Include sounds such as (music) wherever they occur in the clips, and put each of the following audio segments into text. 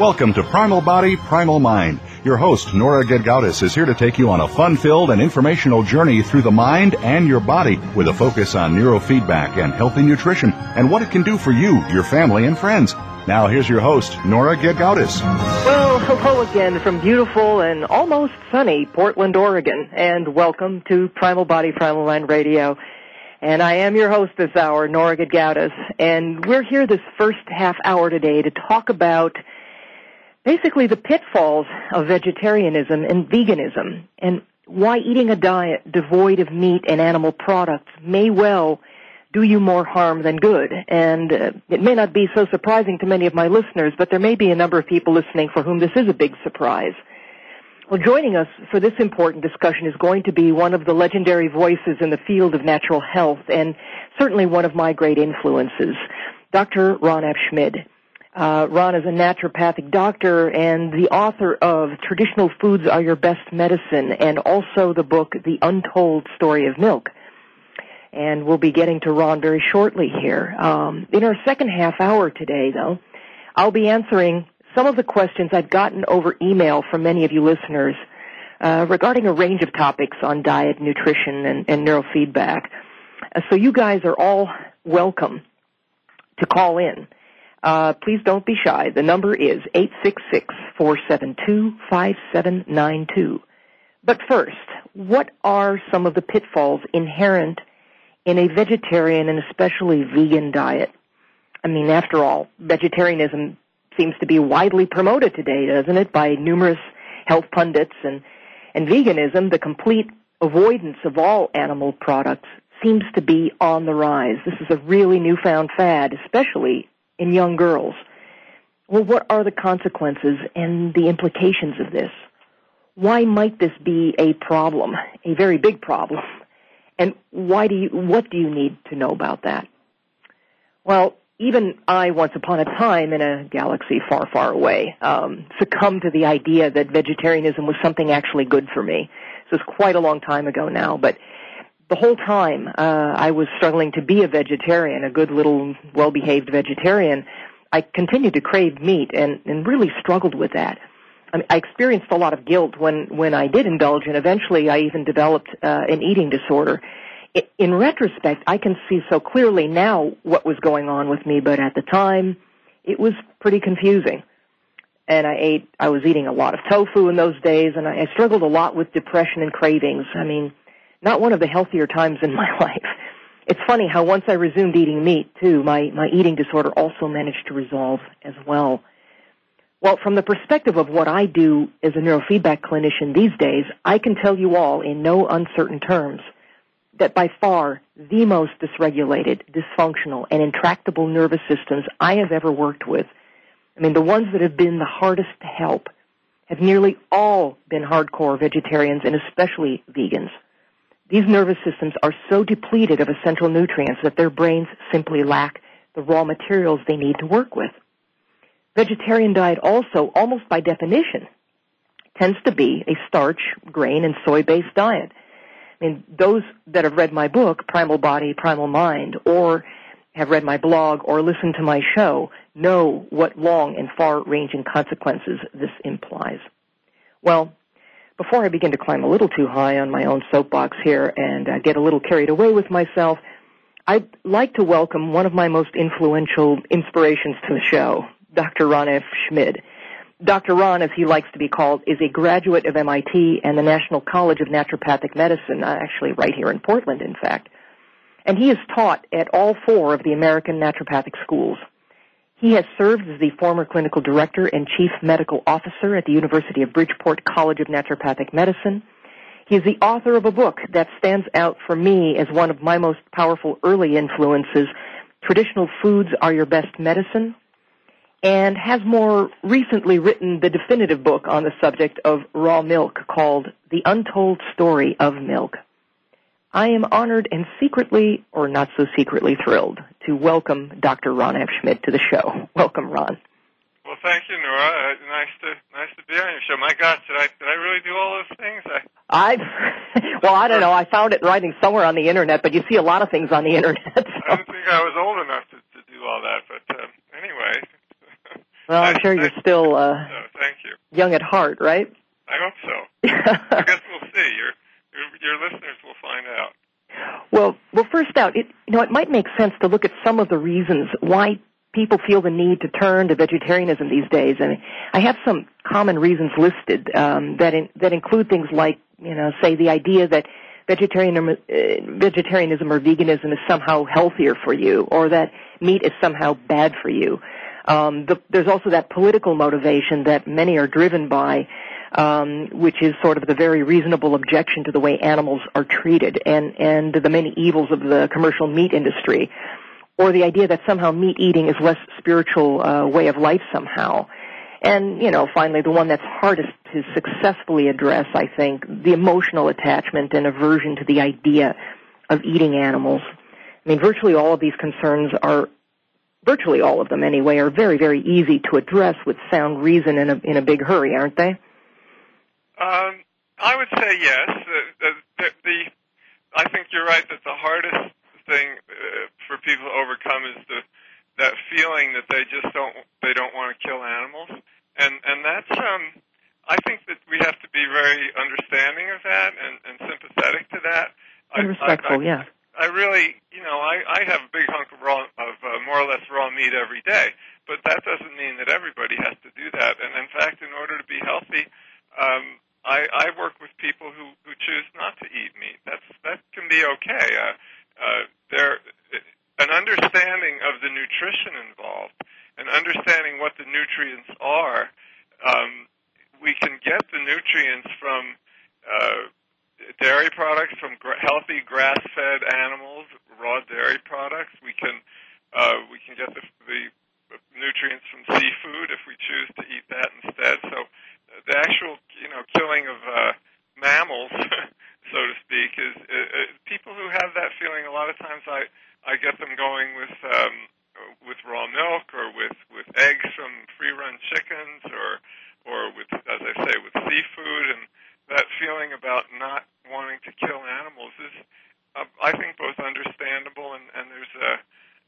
Welcome to Primal Body, Primal Mind. Your host, Nora Gedgaudas, is here to take you on a fun-filled and informational journey through the mind and your body with a focus on neurofeedback and healthy nutrition and what it can do for you, your family, and friends. Now here's your host, Nora Gedgaudas. Well, hello again from beautiful and almost sunny Portland, Oregon, and welcome to Primal Body, Primal Mind Radio. And I am your host this hour, Nora Gedgaudas, and we're here this first half hour today to talk about basically the pitfalls of vegetarianism and veganism and why eating a diet devoid of meat and animal products may well do you more harm than good. And uh, it may not be so surprising to many of my listeners, but there may be a number of people listening for whom this is a big surprise. Well, joining us for this important discussion is going to be one of the legendary voices in the field of natural health and certainly one of my great influences, Dr. Ron F. Schmid. Uh, Ron is a naturopathic doctor and the author of Traditional Foods Are Your Best Medicine and also the book The Untold Story of Milk. And we'll be getting to Ron very shortly here. Um, in our second half hour today, though, I'll be answering some of the questions I've gotten over email from many of you listeners uh, regarding a range of topics on diet, nutrition, and, and neurofeedback. Uh, so you guys are all welcome to call in uh, please don't be shy. The number is 866-472-5792. But first, what are some of the pitfalls inherent in a vegetarian and especially vegan diet? I mean, after all, vegetarianism seems to be widely promoted today, doesn't it, by numerous health pundits and, and veganism, the complete avoidance of all animal products seems to be on the rise. This is a really newfound fad, especially in young girls. Well, what are the consequences and the implications of this? Why might this be a problem, a very big problem? (laughs) And why do you, what do you need to know about that? Well, even I, once upon a time in a galaxy far, far away, um, succumbed to the idea that vegetarianism was something actually good for me. This was quite a long time ago now, but the whole time uh, I was struggling to be a vegetarian, a good little well-behaved vegetarian, I continued to crave meat and, and really struggled with that. I, mean, I experienced a lot of guilt when when I did indulge, and eventually I even developed uh, an eating disorder. It, in retrospect, I can see so clearly now what was going on with me, but at the time, it was pretty confusing. And I ate, I was eating a lot of tofu in those days, and I, I struggled a lot with depression and cravings. I mean, not one of the healthier times in (laughs) my life. It's funny how once I resumed eating meat too, my, my eating disorder also managed to resolve as well. Well, from the perspective of what I do as a neurofeedback clinician these days, I can tell you all in no uncertain terms that by far the most dysregulated, dysfunctional, and intractable nervous systems I have ever worked with, I mean, the ones that have been the hardest to help, have nearly all been hardcore vegetarians and especially vegans. These nervous systems are so depleted of essential nutrients that their brains simply lack the raw materials they need to work with. Vegetarian diet also, almost by definition, tends to be a starch, grain, and soy-based diet. I mean, those that have read my book, Primal Body, Primal Mind, or have read my blog or listened to my show know what long and far-ranging consequences this implies. Well, before I begin to climb a little too high on my own soapbox here and uh, get a little carried away with myself, I'd like to welcome one of my most influential inspirations to the show, Dr. Ron F. Schmid. Dr. Ron, as he likes to be called, is a graduate of MIT and the National College of Naturopathic Medicine, uh, actually right here in Portland, in fact. And he is taught at all four of the American naturopathic schools. He has served as the former clinical director and chief medical officer at the University of Bridgeport College of Naturopathic Medicine. He is the author of a book that stands out for me as one of my most powerful early influences, Traditional Foods Are Your Best Medicine, and has more recently written the definitive book on the subject of raw milk called The Untold Story of Milk. I am honored and secretly, or not so secretly thrilled, to welcome Dr. Ron F. Schmid to the show. (laughs) Welcome, Ron. Well, thank you, Nora. Uh, nice to nice to be on your show. My God, did I did I really do all those things? I, I (laughs) well, I don't know. I found it writing somewhere on the internet, but you see a lot of things on the (laughs) internet. So. I didn't think I was old enough to, to do all that, but uh, anyway. Well, I'm sure you're still uh, so, thank you. young at heart, right? I hope so. I we'll see. Your, your your listeners will find out. Well, well, first out, it you know it might make sense to look at some of the reasons why people feel the need to turn to vegetarianism these days. Mean, I have some common reasons listed um, that in, that include things like you know, say the idea that vegetarianism, uh, vegetarianism or veganism is somehow healthier for you, or that meat is somehow bad for you. Um, the, there's also that political motivation that many are driven by um, which is sort of the very reasonable objection to the way animals are treated and, and the many evils of the commercial meat industry, or the idea that somehow meat eating is less spiritual uh, way of life somehow. And, you know, finally, the one that's hardest to successfully address, I think, the emotional attachment and aversion to the idea of eating animals. I mean, virtually all of these concerns are, virtually all of them anyway, are very, very easy to address with sound reason in a, in a big hurry, aren't they? Um, I would say yes. The, the, the, the I think you're right that the hardest thing uh, for people to overcome is the that feeling that they just don't they don't want to kill animals, and and that's um. I think that we have to be very understanding of that and, and sympathetic to that. And respectful, I, I, yeah. I really, you know, I, I have a big hunk of raw, of uh, more or less raw meat every day, but that doesn't mean that everybody has to do that. And in fact, in order to be healthy, um, I, I work with people who, who choose not to eat meat. That's that can be okay. Uh, uh, there, an understanding of the nutrition involved, and understanding what the nutrients are. Um, we can get the nutrients from uh, dairy products, from gra- healthy grass-fed animals, raw dairy products. We can uh, we can get the, the nutrients from seafood if we choose to eat that instead. So the actual, you know, killing of uh, mammals, so to speak, is uh, uh, people who have that feeling. A lot of times, I I get them going with um, with raw milk or with with eggs from free-run chickens or or with, as I say, with seafood, and that feeling about not wanting to kill animals is, uh, I think, both understandable and, and there's a,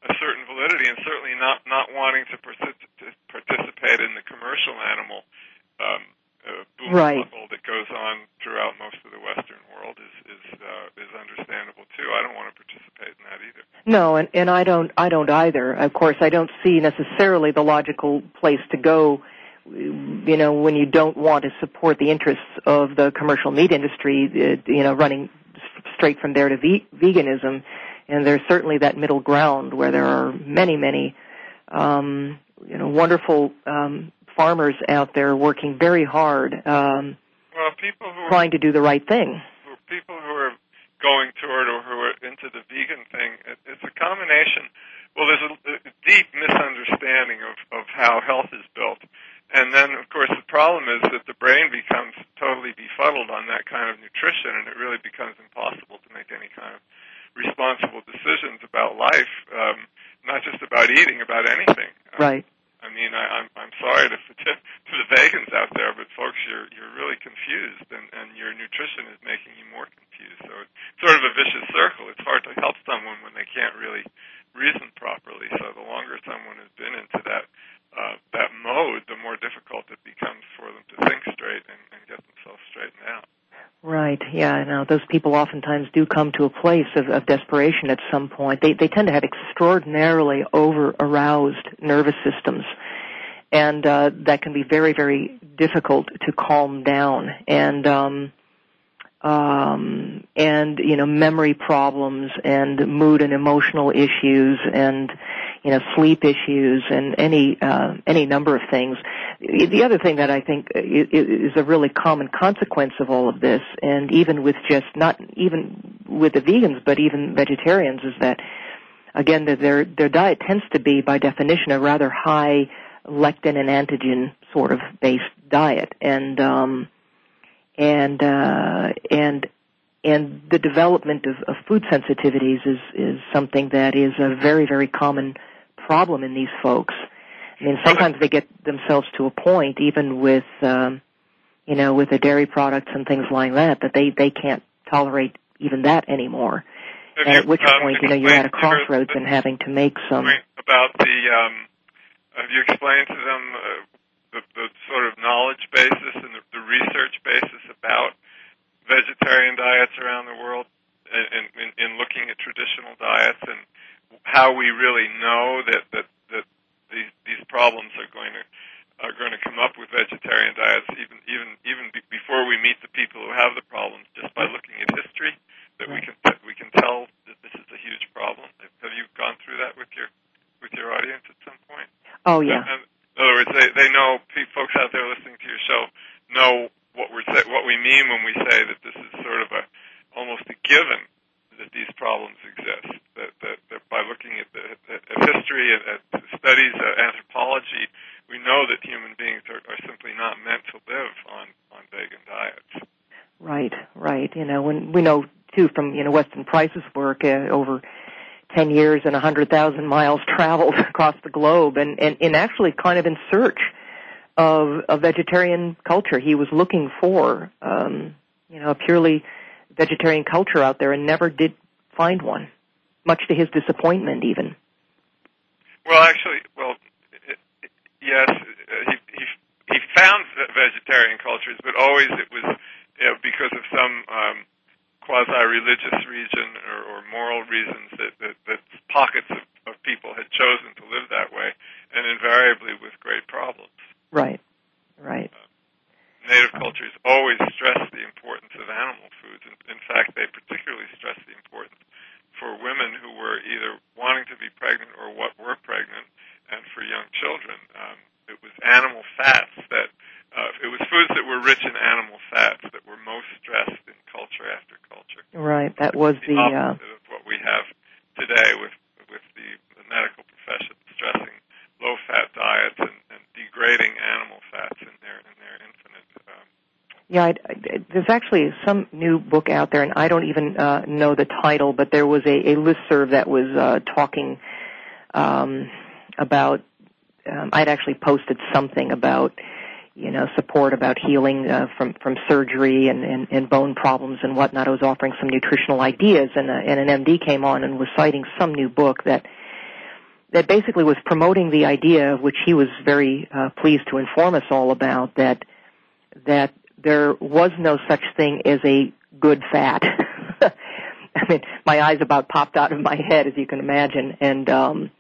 a certain validity, and certainly not not wanting to, partic- to participate in the commercial animal um, uh, boom right. that goes on throughout most of the Western world is is uh, is understandable too. I don't want to participate in that either. No, and I don't I don't either. Of course, I don't see necessarily the logical place to go. You know, when you don't want to support the interests of the commercial meat industry, uh, you know, running straight from there to ve- veganism, and there's certainly that middle ground where there are many, many, um, you know, wonderful um, farmers out there working very hard, um, well, people who trying to do the right thing. Who, people who are going toward or who are into the vegan thing, it, it's a combination. Well, there's a, a deep misunderstanding of, of how health is built. And then, of course, the problem is that the brain becomes totally befuddled on that kind of nutrition, and it really becomes impossible to make any kind of responsible decisions about life, um, not just about eating, about anything. Um, right. I mean, I, I'm I'm sorry to, (laughs) to to the vegans out there, but folks, you're you're really confused, and and your nutrition is making you more confused. So it's sort of a vicious circle. It's hard to help someone when they can't really reason properly. So the longer someone has been into that uh, that mode, the more difficult it becomes for them to think straight and, and get themselves straightened out. Right. Yeah. Now those people oftentimes do come to a place of, of desperation at some point. They they tend to have extraordinarily over aroused nervous systems, and uh, that can be very very difficult to calm down. And um, um, and you know memory problems and mood and emotional issues and you know sleep issues and any uh, any number of things. The other thing that I think is a really common consequence of all of this, and even with just not even with the vegans, but even vegetarians, is that again that their their diet tends to be by definition a rather high lectin and antigen sort of based diet, and um, and uh, and and the development of, of food sensitivities is is something that is a very very common problem in these folks. I mean, sometimes they get themselves to a point, even with um, you know with the dairy products and things like that, that they they can't tolerate even that anymore. Have and you, at which um, point, you know, you're at a crossroads and having to make some. about the um, have you explained to them uh, the, the sort of knowledge basis and the, the research basis about vegetarian diets around the world in, in, in looking at traditional diets and how we really know that that, that these these problems are going to are going to come up with vegetarian diets even even even be, before we meet the people who have the problems just by looking at history that we can that we can tell that this is a huge problem. Have you gone through that with your with your audience at some point? Oh yeah, and, in other words, they they know folks out there listening to your show know what we're what we mean when we say that this is sort of a almost a given that these problems exist. That that, that by looking at the at, history and at studies, uh, anthropology, we know that human beings are, are simply not meant to live on on vegan diets. right, right. You know, when we know too from you know Weston Price's work uh, over 10 years and 100,000 miles (laughs) traveled across the globe and, and, and actually kind of in search of a vegetarian culture. He was looking for, um, you know, a purely vegetarian culture out there and never did find one, much to his disappointment even. Well, actually, well, it, it, yes, he, he he found ve- vegetarian cultures, but always it was you know, because of some um, quasi-religious reason or, or moral reasons that, that, that pockets of, of people had chosen to live that way, and invariably with great problems. Right, right. Native cultures always stress the importance of animal foods. In, in fact, they particularly stress the importance for women who were either wanting to be pregnant or what were pregnant, and for young children. Um, it was animal fats that uh, it was foods that were rich in animal fats that were most stressed in culture after culture. Right, that was the the, uh, opposite of what we have today with with the, the medical profession stressing low fat diets and, and degrading animal fats in their in their infinite. Um, Yeah, I, I, there's actually some new book out there, and I don't even uh, know the title, but there was a, a listserv that was uh, talking um, about. Um, I'd actually posted something about, know, support about healing uh, from from surgery and, and, and bone problems and whatnot. I was offering some nutritional ideas, and, uh, and an MD came on and was citing some new book that that basically was promoting the idea, which he was very uh, pleased to inform us all about, that that there was no such thing as a good fat. (laughs) I mean, my eyes about popped out of my head, as you can imagine, and um,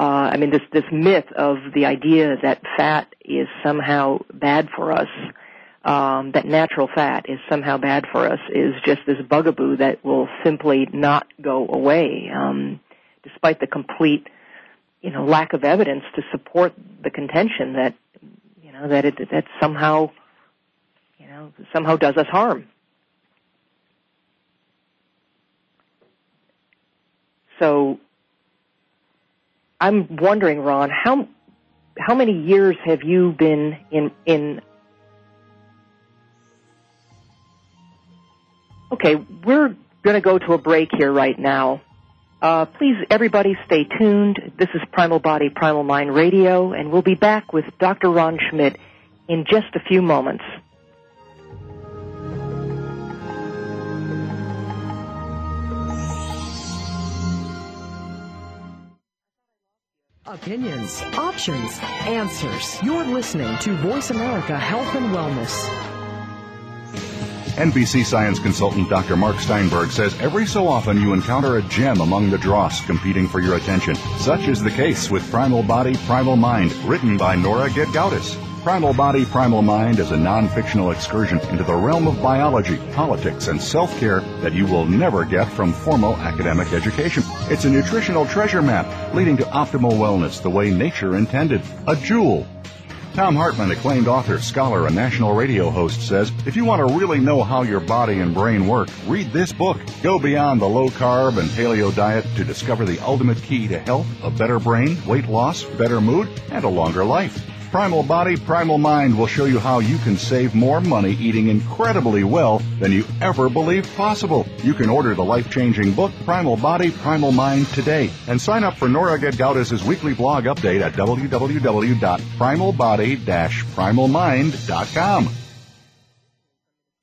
uh, I mean this this myth of the idea that fat is somehow bad for us, um, that natural fat is somehow bad for us, is just this bugaboo that will simply not go away, um, despite the complete, you know, lack of evidence to support the contention that, you know, that it that somehow you know, somehow does us harm. So I'm wondering, Ron, how how many years have you been in in Okay, we're going to go to a break here right now. Uh, please, everybody, stay tuned. This is Primal Body, Primal Mind Radio, and we'll be back with Dr. Ron Schmid in just a few moments. Opinions, options, answers. You're listening to Voice America Health and Wellness. NBC science consultant Dr. Mark Steinberg says every so often you encounter a gem among the dross competing for your attention. Such is the case with Primal Body, Primal Mind, written by Nora Gedgaudas. Primal Body, Primal Mind is a non fictional excursion into the realm of biology, politics, and self care that you will never get from formal academic education. It's a nutritional treasure map leading to optimal wellness the way nature intended. A jewel Thom Hartmann, acclaimed author, scholar, and national radio host, says if you want to really know how your body and brain work, read this book. Go beyond the low carb and paleo diet to discover the ultimate key to health, a better brain, weight loss, better mood, and a longer life. Primal Body, Primal Mind will show you how you can save more money eating incredibly well than you ever believed possible. You can order the life-changing book, Primal Body, Primal Mind today and sign up for Nora Gedgaudas' weekly blog update at www.primalbody-primalmind.com.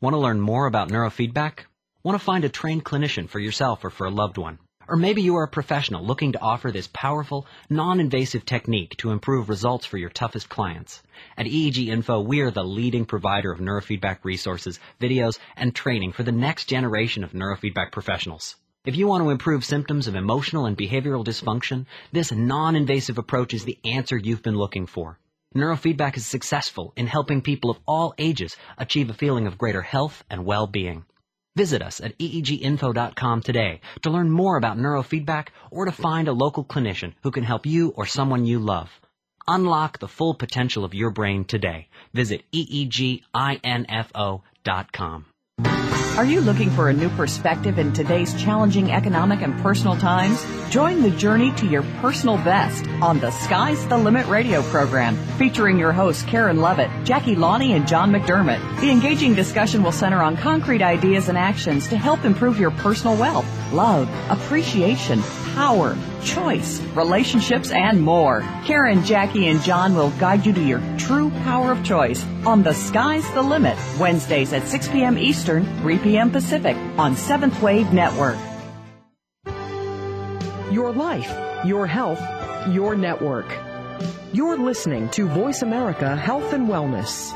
Want to learn more about neurofeedback? Want to find a trained clinician for yourself or for a loved one? Or maybe you are a professional looking to offer this powerful, non-invasive technique to improve results for your toughest clients. At EEG Info, we are the leading provider of neurofeedback resources, videos, and training for the next generation of neurofeedback professionals. If you want to improve symptoms of emotional and behavioral dysfunction, this non-invasive approach is the answer you've been looking for. Neurofeedback is successful in helping people of all ages achieve a feeling of greater health and well-being. Visit us at eeginfo.com today to learn more about neurofeedback or to find a local clinician who can help you or someone you love. Unlock the full potential of your brain today. Visit eeginfo.com. Are you looking for a new perspective in today's challenging economic and personal times? Join the journey to your personal best on the Sky's the Limit radio program, featuring your hosts Karen Lovett, Jackie Lonnie, and John McDermott. The engaging discussion will center on concrete ideas and actions to help improve your personal wealth, love, appreciation, power, choice, relationships, and more. Karen, Jackie, and John will guide you to your true power of choice on The Sky's the Limit, Wednesdays at 6 p.m. Eastern, 3 p.m. Pacific on Seventh Wave Network. Your life, your health, your network. You're listening to Voice America Health and Wellness.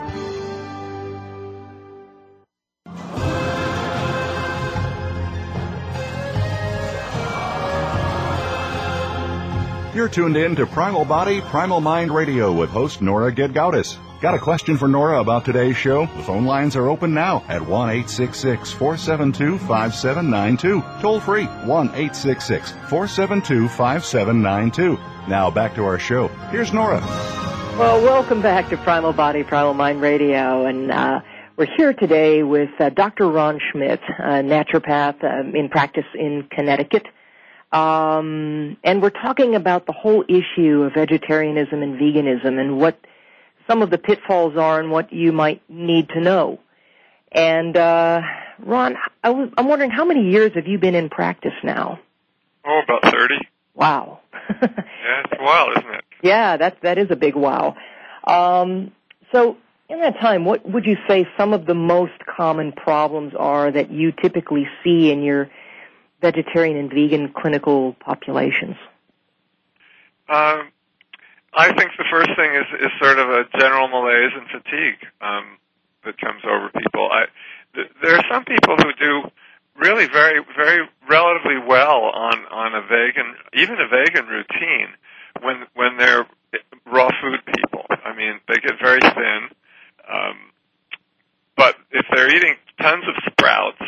You're tuned in to Primal Body, Primal Mind Radio with host Nora Gedgaudas. Got a question for Nora about today's show? The phone lines are open now at 1 472 5792. Toll free 1 472 5792. Now back to our show. Here's Nora. Well, welcome back to Primal Body, Primal Mind Radio. And uh, we're here today with uh, Dr. Ron Schmid, a naturopath um, in practice in Connecticut. Um, and we're talking about the whole issue of vegetarianism and veganism and what some of the pitfalls are and what you might need to know. And uh, Ron, I was, I'm wondering how many years have you been in practice now? Oh, about thirty. Wow. (laughs) yeah, it's a while, isn't it? Yeah, that that is a big wow. Um, so, in that time, what would you say some of the most common problems are that you typically see in your vegetarian and vegan clinical populations? Um, I think the first thing is, is sort of a general malaise and fatigue um, that comes over people. I, th- there are some people who do really very, very relatively well on on a vegan, even a vegan routine when when they're raw food people. I mean, they get very thin. Um, but if they're eating tons of sprouts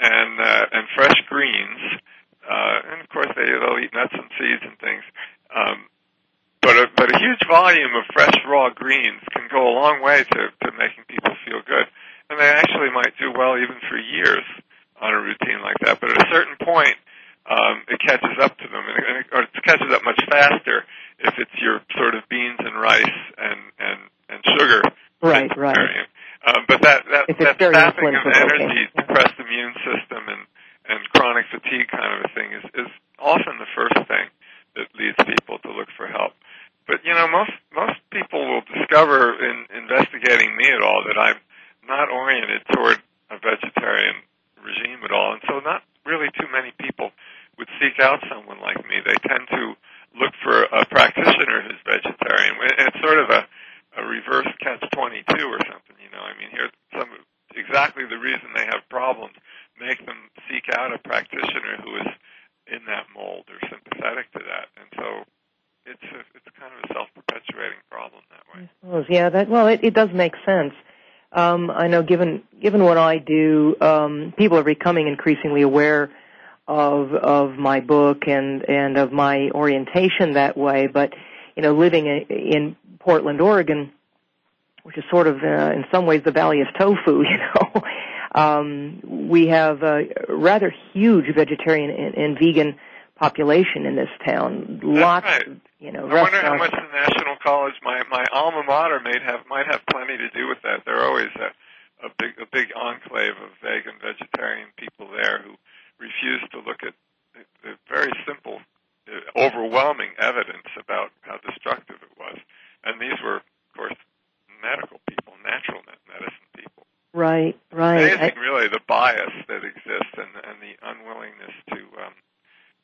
and uh, and fresh greens, uh, and of course they they'll eat nuts and seeds and things. Um, but a, but a huge volume of fresh raw greens can go a long way to to making people feel good, and they actually might do well even for years on a routine like that. But at a certain point, um, it catches up to them, and it, or it catches up much faster if it's your sort of beans and rice and and and sugar. Right, right. Um, but that that that sapping of energy, yeah. depressed immune system, and and chronic fatigue kind of a thing is is often the first thing that leads people to look for help. But you know, most most people will discover in investigating me at all that I'm not oriented toward a vegetarian regime at all, and so not really too many people would seek out someone like me. They tend to look for a practitioner who's vegetarian. It's sort of a a reverse catch 22 or something, you know. I mean, here some exactly the reason they have problems make them seek out a practitioner who is in that mold or sympathetic to that. And so it's a, it's kind of a self-perpetuating problem that way. I suppose. Yeah, that well, it, it does make sense. Um, I know, given given what I do, um, people are becoming increasingly aware of of my book and and of my orientation that way. But you know, living in Portland, Oregon, which is sort of uh, in some ways the valley of tofu, (laughs) you know. um, we have a rather huge vegetarian and, and vegan population in this town. That's Lots, right. of, you know, I wonder how much the National College, my my alma mater, might have might have plenty to do with that. There are always a, a big a big enclave of vegan vegetarian people there who refuse to look at the, the very simple, uh, overwhelming evidence about how destructive it was. And these were, of course, medical people, natural medicine people. Right, right. Amazing, really, the bias that exists and, and the unwillingness to um,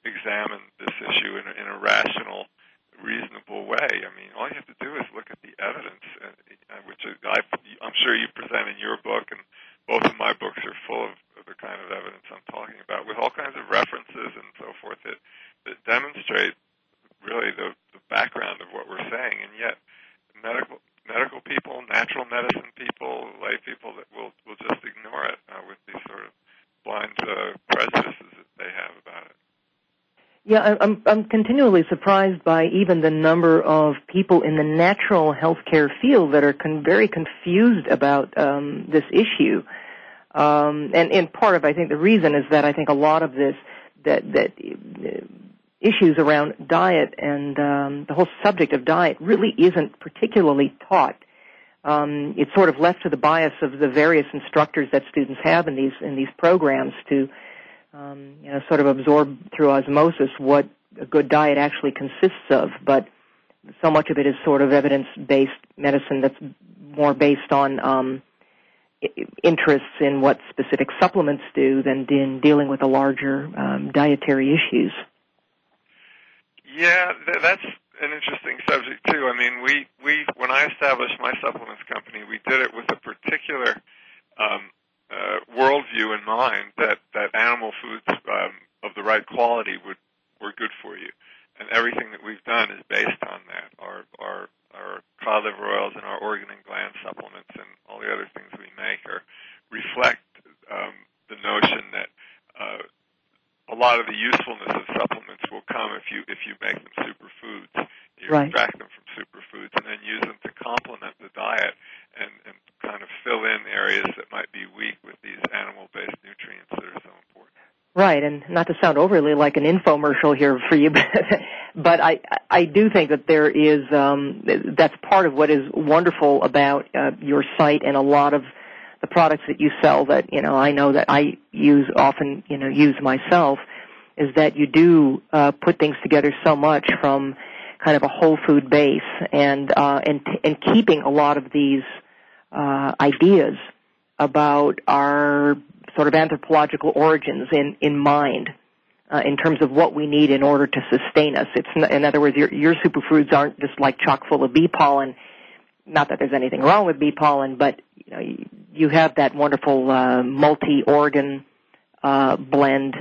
examine this issue in a, in a rational, reasonable way. I mean, all you have to do is look at the evidence, uh, uh, which is, I, I'm sure you present in your book, and both of my books are full of, of the kind of evidence I'm talking about, with all kinds of references and so forth that, that demonstrate really the, the background of what we're saying, and yet medical medical people, natural medicine people, lay people that will will just ignore it uh, with these sort of blind uh, prejudices that they have about it. Yeah, I'm I'm continually surprised by even the number of people in the natural healthcare field that are con- very confused about um, this issue. Um, and, and part of I think the reason is that I think a lot of this that that issues around diet and um, the whole subject of diet really isn't particularly taught. Um, it's sort of left to the bias of the various instructors that students have in these in these programs to um, you know, sort of absorb through osmosis what a good diet actually consists of. But so much of it is sort of evidence-based medicine that's more based on um, interests in what specific supplements do than in dealing with the larger um, dietary issues. Yeah, th- that's an interesting subject too. I mean, we we when I established my supplements company, we did it with a particular um, uh, worldview in mind that that animal foods um, of the right quality would were good for you, and everything that we've done is based on that. Our our our cod liver oils and our organ and gland supplements and all the other things we make are reflect um, the notion that uh, a lot of the usefulness of supplements will come if you if you make them superfoods. You Right. extract them from superfoods and then use them to complement the diet and, and kind of fill in areas that might be weak with these animal-based nutrients that are so important. Right, and not to sound overly like an infomercial here for you, but, (laughs) but I I do think that there is um, that's part of what is wonderful about uh, your site and a lot of the products that you sell that you know I know that I use often you know use myself is that you do uh, put things together so much from kind of a whole food base and uh, and and keeping a lot of these uh, ideas about our sort of anthropological origins in in mind uh, in terms of what we need in order to sustain us. It's in other words, your your superfoods aren't just like chock full of bee pollen. Not that there's anything wrong with bee pollen, but you know you, have that wonderful uh, multi-organ uh, blend.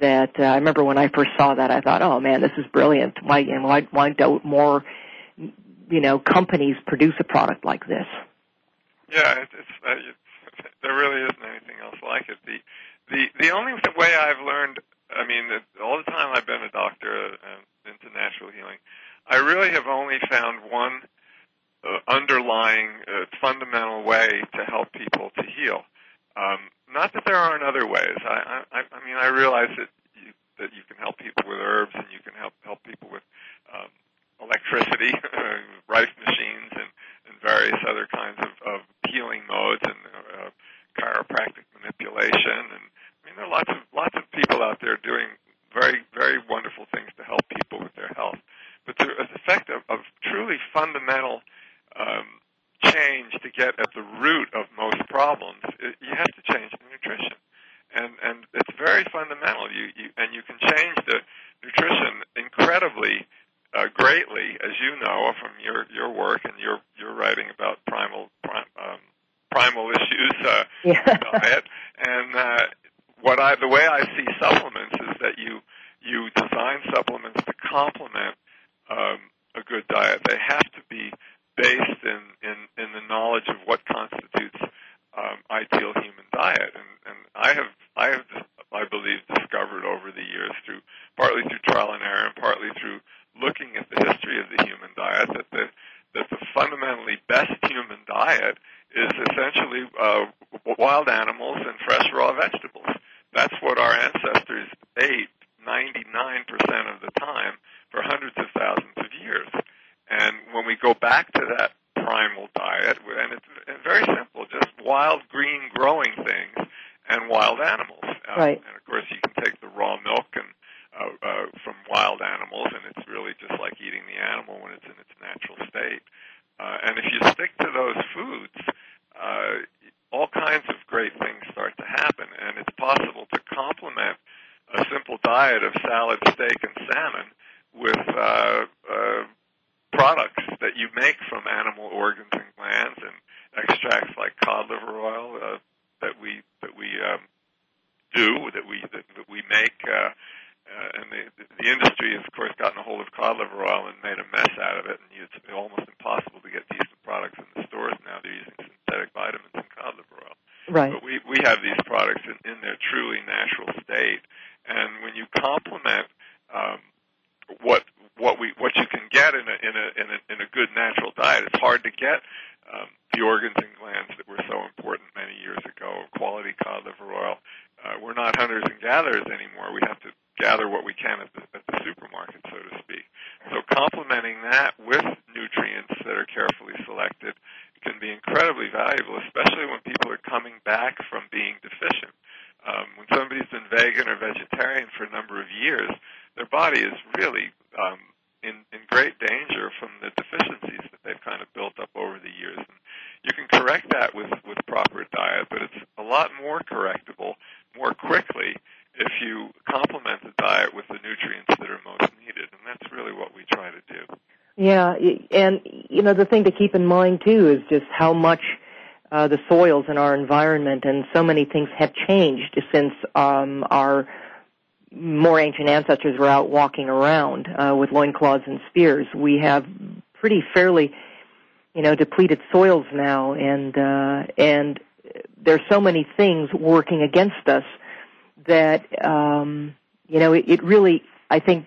That uh, I remember when I first saw that, I thought, "Oh man, this is brilliant! Why and why why don't more you know companies produce a product like this?" Yeah, it's, it's, uh, it's there really isn't anything else like it. The the the only way I've learned, I mean, all the time I've been a doctor uh, into natural healing, I really have only found one underlying uh, fundamental way to help people to heal. Um, not that there aren't other ways. I, I, I mean, I realize that you, that you can help people with herbs and you can help help people with um, electricity, (laughs) Rife machines, and, and various other kinds of, of healing modes and uh, chiropractic manipulation. And I mean, there are lots of lots of people out there doing very very wonderful things to help people with their health. But the effect of, of truly fundamental um, change to get at the root of most problems, it, you have to change the nutrition, and and it's very fundamental. You, you and you can change the nutrition incredibly uh, greatly, as you know from your your work and your your writing about primal prim, um, primal issues, uh, (laughs) Yeah. diet, and uh, what I the way I see supplements is that you you design supplements to complement um, a good diet. They have to be based in in in the knowledge of what constitutes um, ideal human diet. And, and I have, I have, I believe, discovered over the years through partly through trial and error, and partly through looking at the history of the human diet, that the that the fundamentally best human diet is essentially uh, wild animals and fresh raw vegetables. That's what our ancestors ate 99% of the time for hundreds of thousands of years. And when we go back to that primal diet, and it's very simple, just wild green growing things and wild animals. Uh, right. And of course, you can take the raw milk and uh, uh, from wild animals, and it's really just like eating the animal when it's in its natural state. Uh, and if you stick to those foods, uh, all kinds of great things start to happen, and it's possible to complement a simple diet of salad, steak, and salmon with uh, uh, products that you make from animal organs and glands and extracts like cod liver oil uh, that we that we um, do that we that, that we make. Uh, uh, and the, the industry has, of course, gotten a hold of cod liver oil and made a mess out of it, and it's almost impossible to get decent products in the stores now. They're using synthetic vitamins and cod liver oil. Right. But we we have these products in, in their truly natural state, and when you complement um, what what we what you can get in a in a in a, in a good natural diet, it's hard to get um, the organs and glands that were so important many years ago. Quality cod liver oil. Uh, we're not hunters and gatherers anymore. We have to gather what we can at the, at the supermarket, so to speak. So complementing that with nutrients that are carefully selected can be incredibly valuable, especially when people are coming back from being deficient. Um, when somebody's been vegan or vegetarian for a number of years, their body is really um, in, in great danger from the deficiencies that they've kind of built up over the years. And you can correct that with, with proper diet, but it's a lot more correctable more quickly if you complement the diet with the nutrients that are most needed, and that's really what we try to do. Yeah, and you know the thing to keep in mind too is just how much uh, the soils in our environment and so many things have changed since um, our more ancient ancestors were out walking around uh, with loincloths and spears. We have pretty fairly, you know, depleted soils now, and uh, and there's so many things working against us that um, you know it, it really I think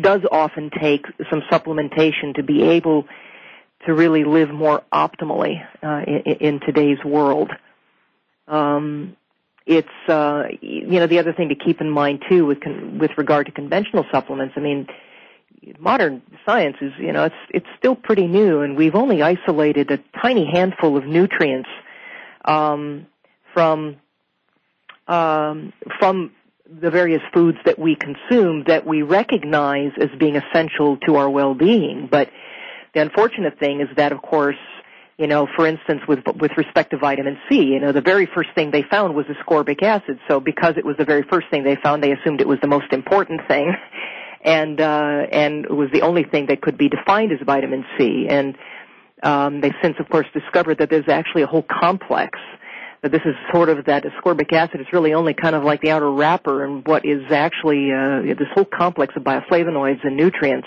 does often take some supplementation to be able to really live more optimally uh, in, in today's world. Um, it's uh, you know the other thing to keep in mind too with con- with regard to conventional supplements. I mean, modern science is you know it's it's still pretty new, and we've only isolated a tiny handful of nutrients um, from um, from the various foods that we consume that we recognize as being essential to our well-being. But the unfortunate thing is that, of course, you know, for instance, with with respect to vitamin C, you know, the very first thing they found was ascorbic acid. So because it was the very first thing they found, they assumed it was the most important thing, (laughs) and uh, and it was the only thing that could be defined as vitamin C. And um, they've since, of course, discovered that there's actually a whole complex that this is sort of that ascorbic acid is really only kind of like the outer wrapper and what is actually uh, this whole complex of bioflavonoids and nutrients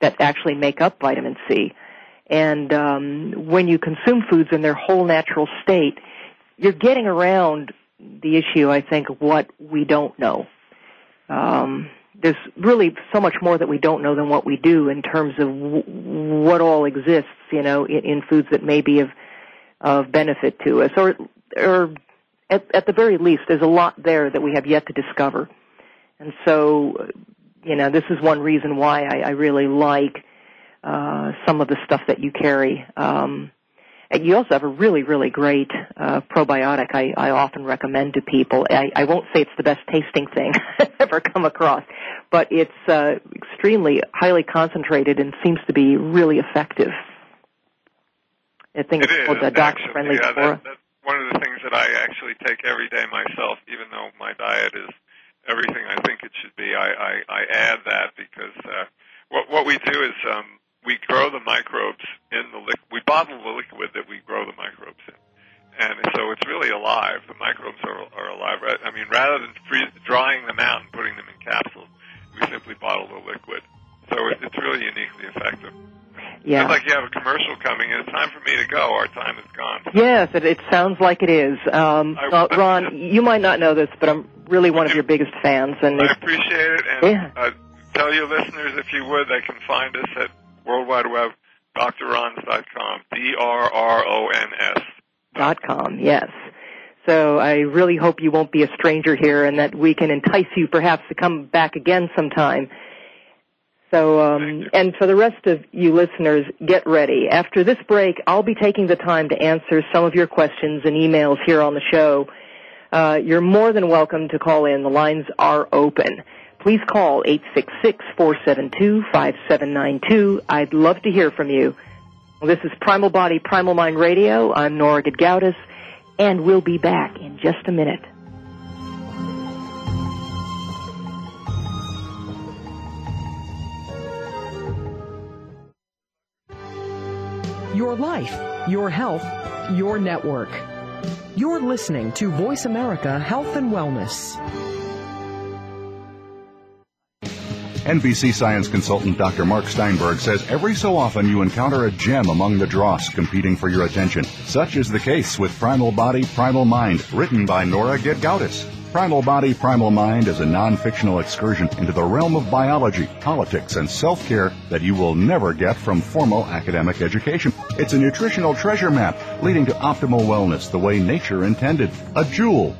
that actually make up vitamin C. And um, when you consume foods in their whole natural state, you're getting around the issue, I think, of what we don't know. Um, there's really so much more that we don't know than what we do in terms of w- what all exists, you know, in, in foods that may be of of benefit to us, or or at, at the very least, there's a lot there that we have yet to discover. And so, you know, this is one reason why I, I really like uh, some of the stuff that you carry. Um, and you also have a really, really great uh, probiotic. I, I often recommend to people. I, I won't say it's the best tasting thing (laughs) I've ever come across, but it's uh, extremely highly concentrated and seems to be really effective. I think it it's called the Doc Friendly yeah, that, that, one of the things that I actually take every day myself, even though my diet is everything I think it should be. I, I, I add that because uh, what what we do is um, we grow the microbes in the liquid. We bottle the liquid that we grow the microbes in, and so it's really alive. The microbes are are alive. I mean, rather than freeze, drying them out and putting them in capsules, we simply bottle the liquid. So it, it's really uniquely effective. Yeah. Sounds like you have a commercial coming. It's time for me to go. Our time is gone. Yes, it, it sounds like it is. Um, I- uh, (laughs) Ron, you might not know this, but I'm really one of your biggest fans, and I appreciate it, and Yeah. uh, tell your listeners, if you would, they can find us at World Wide Web, drrons.com, D-R-R-O-N-S. dot com. Yes. So I really hope you won't be a stranger here, and that we can entice you perhaps to come back again sometime. So, um, and for the rest of you listeners, get ready. After this break, I'll be taking the time to answer some of your questions and emails here on the show. Uh, you're more than welcome to call in. The lines are open. Please call 866-472-5792. I'd love to hear from you. This is Primal Body, Primal Mind Radio. I'm Nora Gedgaudas, and we'll be back in just a minute. Your life, your health, your network. You're listening to Voice America Health and Wellness. NBC science consultant Dr. Mark Steinberg says every so often you encounter a gem among the dross competing for your attention. Such is the case with Primal Body, Primal Mind, written by Nora Gedgaudas. Primal Body, Primal Mind is a non-fictional excursion into the realm of biology, politics, and self-care that you will never get from formal academic education. It's a nutritional treasure map leading to optimal wellness the way nature intended. A jewel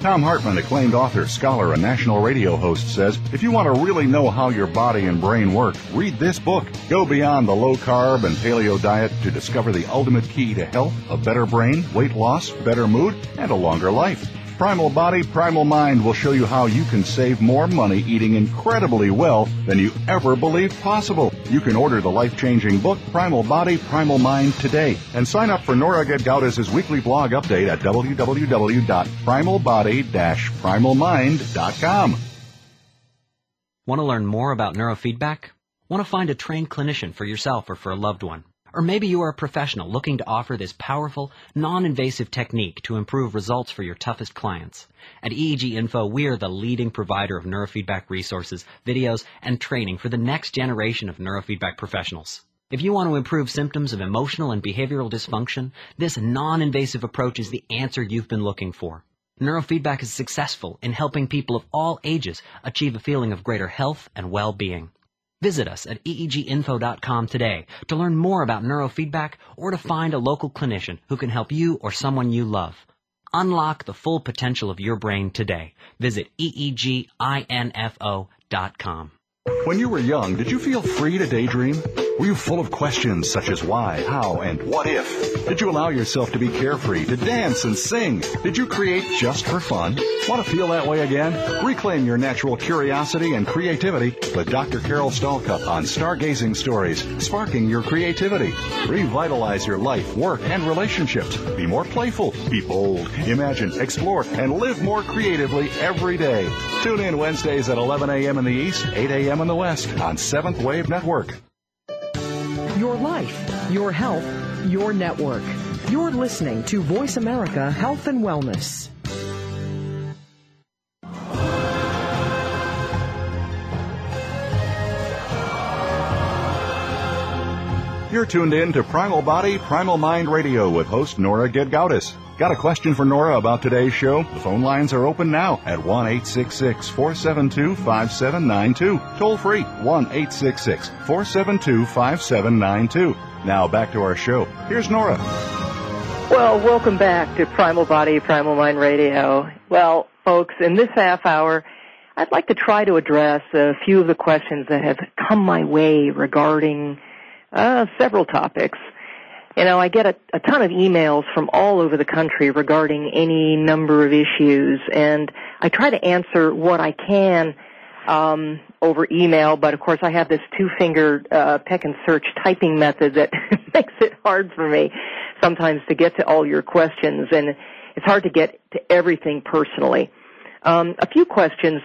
Thom Hartmann, acclaimed author, scholar, and national radio host, says if you want to really know how your body and brain work, read this book. Go beyond the low carb and paleo diet to discover the ultimate key to health, a better brain, weight loss, better mood, and a longer life. Primal Body, Primal Mind will show you how you can save more money eating incredibly well than you ever believed possible. You can order the life-changing book, Primal Body, Primal Mind today and sign up for Nora Gedgaudas' weekly blog update at www.primalbody-primalmind.com. Want to learn more about neurofeedback? Want to find a trained clinician for yourself or for a loved one? Or maybe you are a professional looking to offer this powerful, non-invasive technique to improve results for your toughest clients. At EEG Info, we are the leading provider of neurofeedback resources, videos, and training for the next generation of neurofeedback professionals. If you want to improve symptoms of emotional and behavioral dysfunction, this non-invasive approach is the answer you've been looking for. Neurofeedback is successful in helping people of all ages achieve a feeling of greater health and well-being. Visit us at eeginfo.com today to learn more about neurofeedback or to find a local clinician who can help you or someone you love. Unlock the full potential of your brain today. Visit eeginfo.com. When you were young, did you feel free to daydream? Were you full of questions such as why, how, and what if? Did you allow yourself to be carefree, to dance and sing? Did you create just for fun? Want to feel that way again? Reclaim your natural curiosity and creativity with Dr. Carol Stallcup on Stargazing Stories, sparking your creativity. Revitalize your life, work, and relationships. Be more playful, be bold, imagine, explore, and live more creatively every day. Tune in Wednesdays at 11 a.m. in the East, 8 a.m. in the West on Seventh Wave Network. Your life, your health, your network. You're listening to Voice America Health and Wellness. You're tuned in to Primal Body, Primal Mind Radio with host Nora Gedgaudas. Got a question for Nora about today's show? The phone lines are open now at 1 866 472 5792. Toll free 1 866 472 5792. Now back to our show. Here's Nora. Well, welcome back to Primal Body, Primal Mind Radio. Well, folks, in this half hour, I'd like to try to address a few of the questions that have come my way regarding uh, several topics. You know, I get a, a ton of emails from all over the country regarding any number of issues, and I try to answer what I can um, over email. But of course, I have this two-finger uh, peck and search typing method that (laughs) makes it hard for me sometimes to get to all your questions, and it's hard to get to everything personally. Um, a few questions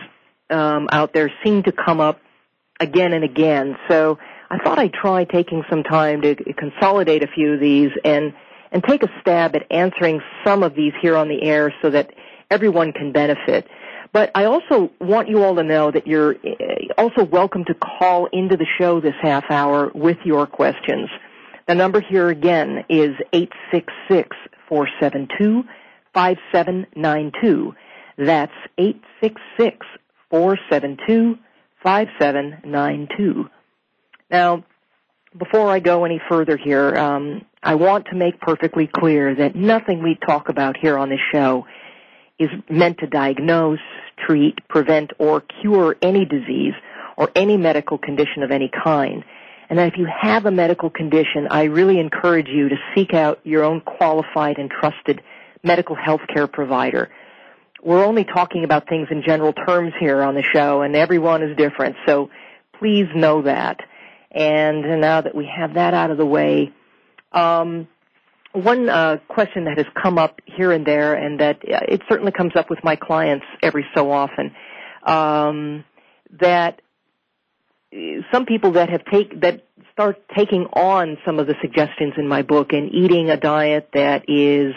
um, out there seem to come up again and again, so I thought I'd try taking some time to consolidate a few of these and and take a stab at answering some of these here on the air so that everyone can benefit. But I also want you all to know that you're uh, also welcome to call into the show this half hour with your questions. The number here again is 866 472 5792. That's 866 472 5792. Now, before I go any further here, um, I want to make perfectly clear that nothing we talk about here on this show is meant to diagnose, treat, prevent, or cure any disease or any medical condition of any kind. And if you have a medical condition, I really encourage you to seek out your own qualified and trusted medical health care provider. We're only talking about things in general terms here on the show, and everyone is different, so please know that. And now that we have that out of the way, um, one uh, question that has come up here and there, and that uh, it certainly comes up with my clients every so often, um, that some people that have take that start taking on some of the suggestions in my book and eating a diet that is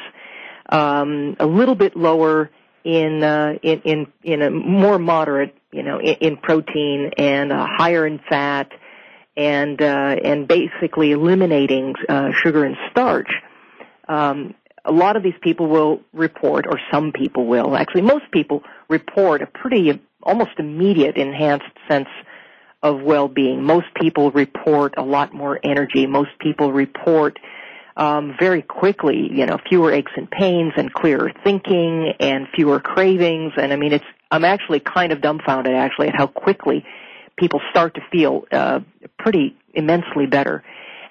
um, a little bit lower in uh, in in in a more moderate, you know, in, in protein and uh, higher in fat, and uh, and basically eliminating uh, sugar and starch. Um, a lot of these people will report, or some people will, actually most people report a pretty almost immediate enhanced sense of well-being. Most people report a lot more energy. Most people report um, very quickly, you know, fewer aches and pains and clearer thinking and fewer cravings. And I mean, it's, I'm actually kind of dumbfounded actually at how quickly people start to feel, uh, pretty immensely better.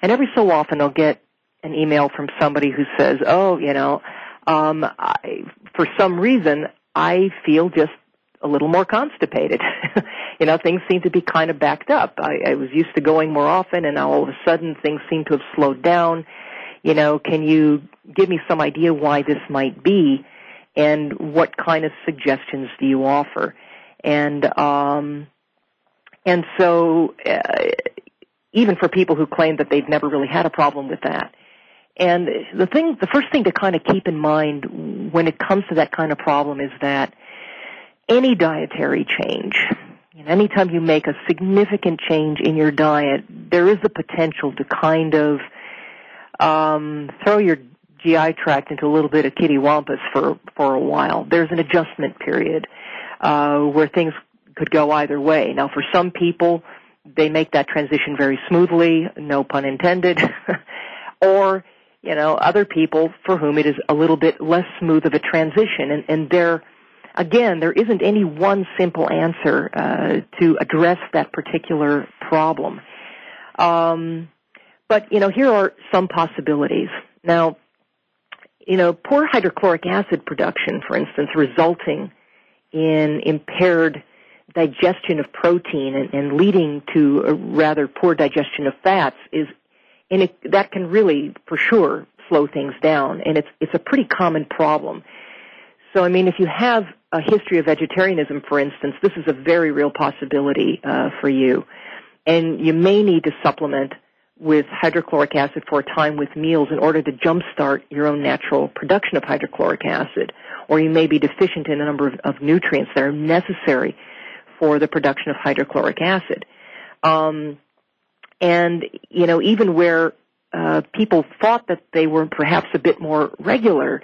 And every so often I'll get an email from somebody who says, oh, you know, um, I, for some reason I feel just a little more constipated. (laughs) you know, things seem to be kind of backed up. I, I was used to going more often and now all of a sudden things seem to have slowed down you know, can you give me some idea why this might be and what kind of suggestions do you offer? And, um, and so, uh, even for people who claim that they've never really had a problem with that. And the thing, the first thing to kind of keep in mind when it comes to that kind of problem is that any dietary change, anytime you make a significant change in your diet, there is the potential to kind of um, throw your GI tract into a little bit of kitty wampus for for a while. There's an adjustment period uh, where things could go either way. Now, for some people, they make that transition very smoothly, no pun intended, (laughs) or you know, other people for whom it is a little bit less smooth of a transition, and, and there, again, there isn't any one simple answer uh, to address that particular problem. Um, but, you know, here are some possibilities. Now, you know, poor hydrochloric acid production, for instance, resulting in impaired digestion of protein and, and leading to a rather poor digestion of fats is, and it, that can really, for sure, slow things down. And it's, it's a pretty common problem. So, I mean, if you have a history of vegetarianism, for instance, this is a very real possibility uh, for you. And you may need to supplement with hydrochloric acid for a time with meals in order to jumpstart your own natural production of hydrochloric acid. Or you may be deficient in a number of, of nutrients that are necessary for the production of hydrochloric acid. Um, and, you know, even where uh, people thought that they were perhaps a bit more regular,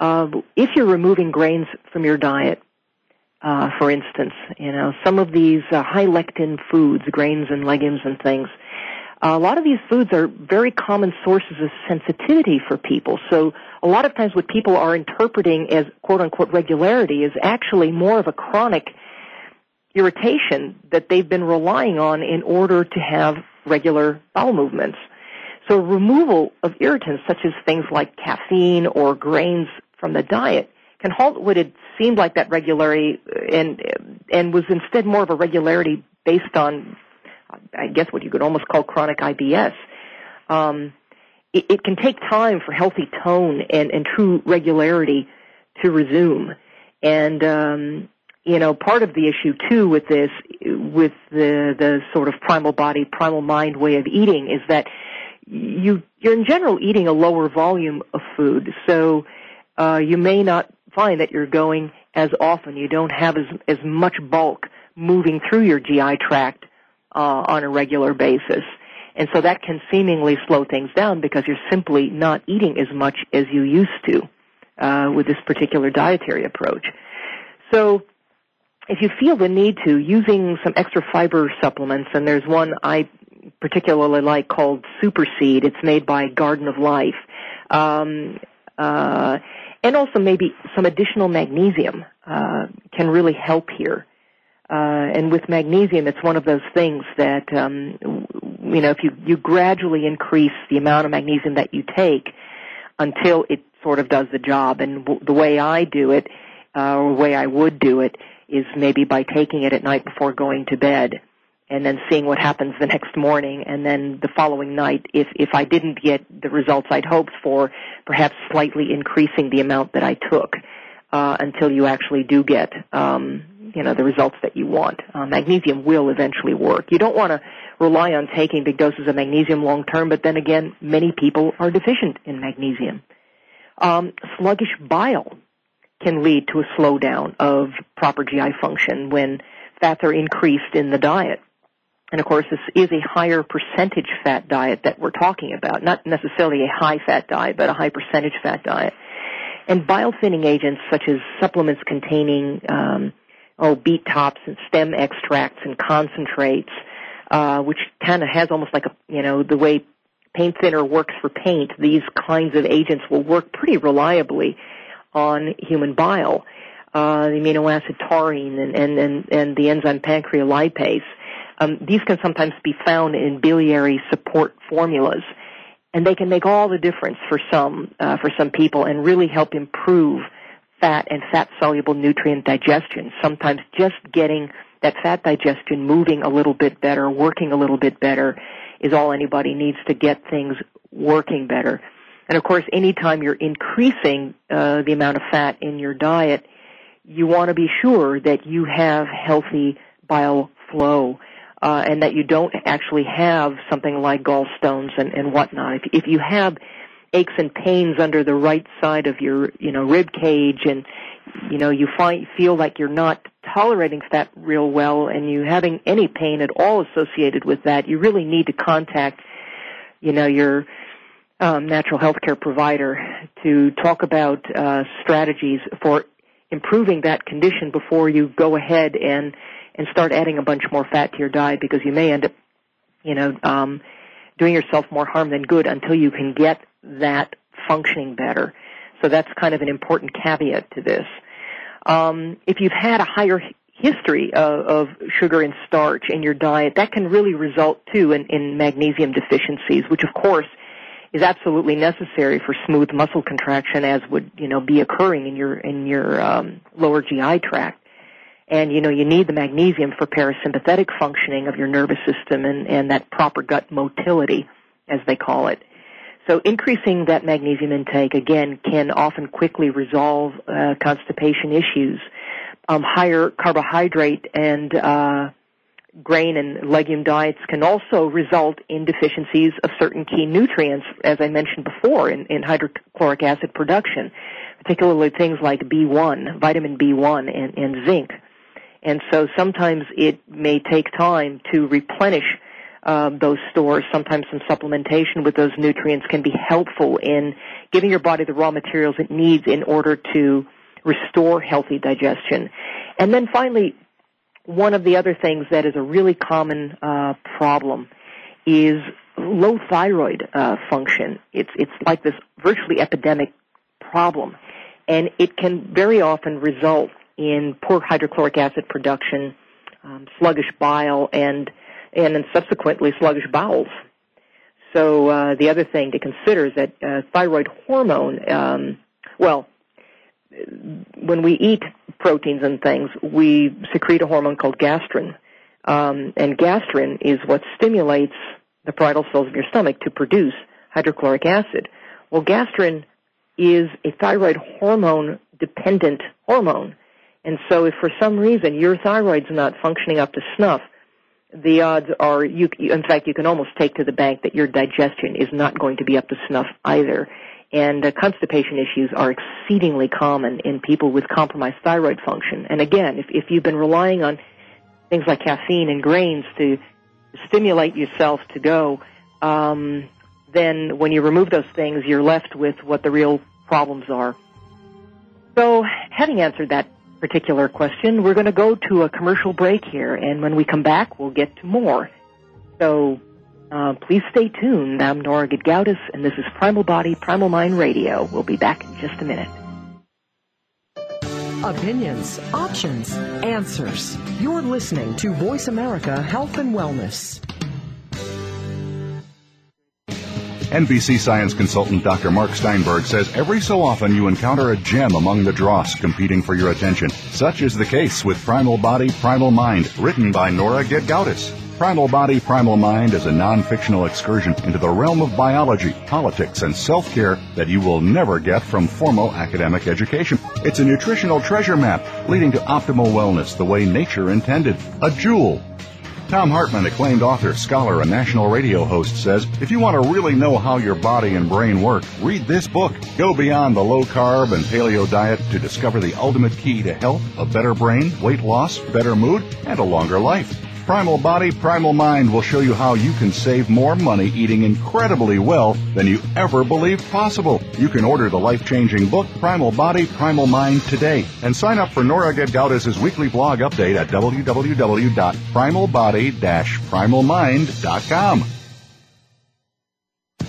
uh, if you're removing grains from your diet, uh, for instance, you know, some of these uh, high lectin foods, grains and legumes and things, a lot of these foods are very common sources of sensitivity for people. So a lot of times what people are interpreting as quote unquote regularity is actually more of a chronic irritation that they've been relying on in order to have regular bowel movements. So removal of irritants such as things like caffeine or grains from the diet can halt what had seemed like that regularity and and was instead more of a regularity based on I guess what you could almost call chronic IBS. Um, it, it can take time for healthy tone and, and true regularity to resume. And um, you know, part of the issue too with this, with the the sort of primal body, primal mind way of eating, is that you you're in general eating a lower volume of food, so uh, you may not find that you're going as often. You don't have as as much bulk moving through your GI tract uh, on a regular basis. And so that can seemingly slow things down because you're simply not eating as much as you used to uh, with this particular dietary approach. So if you feel the need to, using some extra fiber supplements, and there's one I particularly like called Super Seed. It's made by Garden of Life. Um, uh, and also maybe some additional magnesium uh, can really help here. Uh, and with magnesium, it's one of those things that um, you know if you you gradually increase the amount of magnesium that you take until it sort of does the job. And w- the way I do it, uh, or the way I would do it, is maybe by taking it at night before going to bed and then seeing what happens the next morning and then the following night. If if I didn't get the results I'd hoped for perhaps slightly increasing the amount that I took uh, until you actually do get um, you know the results that you want. Uh, magnesium will eventually work. You don't want to rely on taking big doses of magnesium long term but then again many people are deficient in magnesium. Um, sluggish bile can lead to a slowdown of proper GI function when fats are increased in the diet. And of course, this is a higher percentage fat diet that we're talking about, not necessarily a high fat diet, but a high percentage fat diet. And bile thinning agents such as supplements containing um, oh beet tops and stem extracts and concentrates, uh, which kind of has almost like a you know the way paint thinner works for paint. These kinds of agents will work pretty reliably on human bile. Uh, the amino acid taurine and, and, and, and the enzyme pancreolipase. Um, these can sometimes be found in biliary support formulas, and they can make all the difference for some uh, for some people and really help improve fat and fat soluble nutrient digestion. Sometimes just getting that fat digestion moving a little bit better, working a little bit better, is all anybody needs to get things working better. And of course, anytime you're increasing uh, the amount of fat in your diet, you want to be sure that you have healthy bile flow. Uh, and that you don't actually have something like gallstones and, and whatnot. If, if you have aches and pains under the right side of your, you know, rib cage and, you know, you find, feel like you're not tolerating fat real well and you having any pain at all associated with that, you really need to contact, you know, your, um, natural health care provider to talk about uh, strategies for improving that condition before you go ahead and and start adding a bunch more fat to your diet because you may end up, you know, um, doing yourself more harm than good until you can get that functioning better. So that's kind of an important caveat to this. Um, if you've had a higher history of, of, sugar and starch in your diet, that can really result too in, in magnesium deficiencies, which of course is absolutely necessary for smooth muscle contraction as would, you know, be occurring in your, in your, um, lower GI tract. And, you know, you need the magnesium for parasympathetic functioning of your nervous system and, and that proper gut motility, as they call it. So increasing that magnesium intake, again, can often quickly resolve uh, constipation issues. Um, higher carbohydrate and uh, grain and legume diets can also result in deficiencies of certain key nutrients, as I mentioned before, in, in hydrochloric acid production, particularly things like B1, vitamin B1, and, and zinc. And so sometimes it may take time to replenish uh, those stores. Sometimes some supplementation with those nutrients can be helpful in giving your body the raw materials it needs in order to restore healthy digestion. And then finally, one of the other things that is a really common uh, problem is low thyroid uh, function. It's it's like this virtually epidemic problem, and it can very often result in poor hydrochloric acid production, um, sluggish bile, and and then subsequently sluggish bowels. So uh, the other thing to consider is that uh, thyroid hormone. Um, well, when we eat proteins and things, we secrete a hormone called gastrin. Um, and gastrin is what stimulates the parietal cells of your stomach to produce hydrochloric acid. Well, gastrin is a thyroid hormone dependent hormone. And so if for some reason your thyroid's not functioning up to snuff, the odds are you in fact you can almost take to the bank that your digestion is not going to be up to snuff either. And uh, constipation issues are exceedingly common in people with compromised thyroid function. And again if if you've been relying on things like caffeine and grains to stimulate yourself to go um, then when you remove those things you're left with what the real problems are. So having answered that particular question. We're going to go to a commercial break here, and when we come back, we'll get to more. So uh, please stay tuned. I'm Nora Gedgaudas, and this is Primal Body, Primal Mind Radio. We'll be back in just a minute. Opinions, options, answers. You're listening to Voice America Health and Wellness. NBC science consultant Dr. Mark Steinberg says every so often you encounter a gem among the dross competing for your attention. Such is the case with Primal Body, Primal Mind, written by Nora Gedgaudas. Primal Body, Primal Mind is a non-fictional excursion into the realm of biology, politics, and self-care that you will never get from formal academic education. It's a nutritional treasure map leading to optimal wellness the way nature intended. A jewel Thom Hartmann, acclaimed author, scholar, and national radio host, says if you want to really know how your body and brain work, read this book. Go beyond the low carb and paleo diet to discover the ultimate key to health, a better brain, weight loss, better mood, and a longer life. Primal Body, Primal Mind will show you how you can save more money eating incredibly well than you ever believed possible. You can order the life-changing book, Primal Body, Primal Mind today and sign up for Nora Gedgaudas' weekly blog update at www.primalbody-primalmind.com.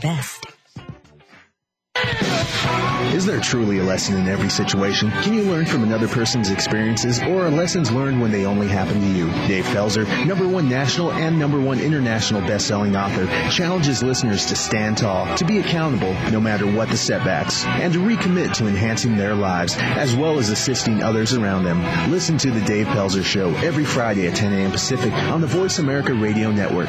best. Is there truly a lesson in every situation? Can you learn from another person's experiences or are lessons learned when they only happen to you? Dave Pelzer, number one national and number one international best-selling author, challenges listeners to stand tall, to be accountable no matter what the setbacks, and to recommit to enhancing their lives as well as assisting others around them. Listen to the Dave Pelzer Show every Friday at 10 a.m. Pacific on the Voice America Radio Network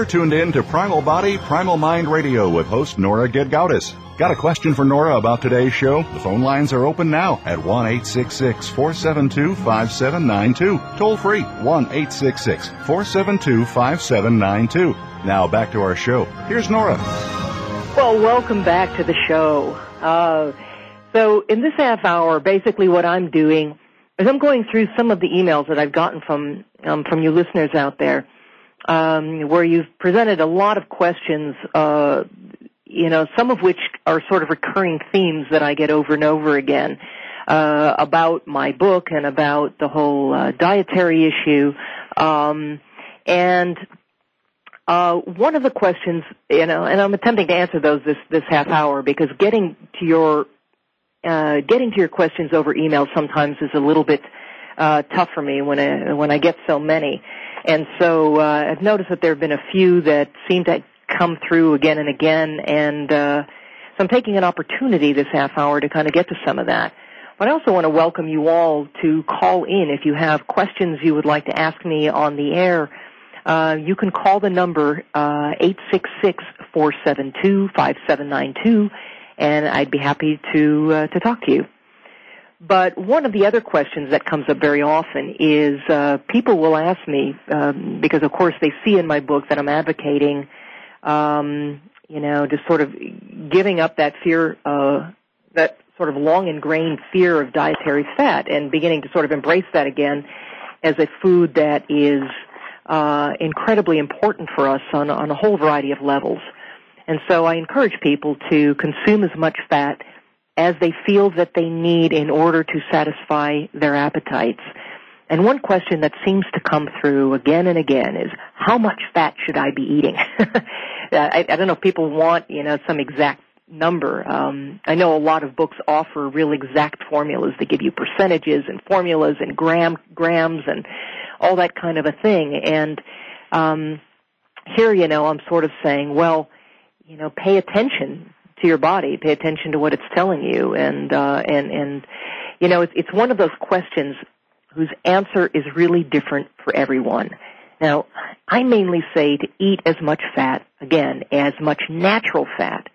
You're tuned in to Primal Body, Primal Mind Radio with host Nora Gedgaudas. Got a question for Nora about today's show? The phone lines are open now at 1 472 5792. Toll free 1 472 5792. Now back to our show. Here's Nora. Well, welcome back to the show. Uh, so in this half hour, basically what I'm doing is I'm going through some of the emails that I've gotten from um, from you listeners out there, um, where you've presented a lot of questions uh, you know, some of which are sort of recurring themes that I get over and over again uh, about my book and about the whole uh, dietary issue. Um, and uh, one of the questions, you know, and I'm attempting to answer those this this half hour because getting to your uh, getting to your questions over email sometimes is a little bit uh, tough for me when I when I get so many. And so uh, I've noticed that there have been a few that seem to come through again and again, and uh, so I'm taking an opportunity this half hour to kind of get to some of that. But I also want to welcome you all to call in if you have questions you would like to ask me on the air. Uh, you can call the number uh, eight six six four seven two five seven nine two, and I'd be happy to uh, to talk to you. But one of the other questions that comes up very often is uh, people will ask me um, because, of course, they see in my book that I'm advocating um, you know, just sort of giving up that fear, uh, that sort of long ingrained fear of dietary fat and beginning to sort of embrace that again as a food that is uh, incredibly important for us on, on a whole variety of levels. And so I encourage people to consume as much fat as they feel that they need in order to satisfy their appetites. And one question that seems to come through again and again is, how much fat should I be eating? (laughs) I, I don't know if people want, you know, some exact number. Um, I know a lot of books offer real exact formulas. They give you percentages and formulas and gram grams and all that kind of a thing. And um, here, you know, I'm sort of saying, well, you know, pay attention to your body, pay attention to what it's telling you, and uh, and and you know, it's, it's one of those questions whose answer is really different for everyone. Now, I mainly say to eat as much fat, again, as much natural fat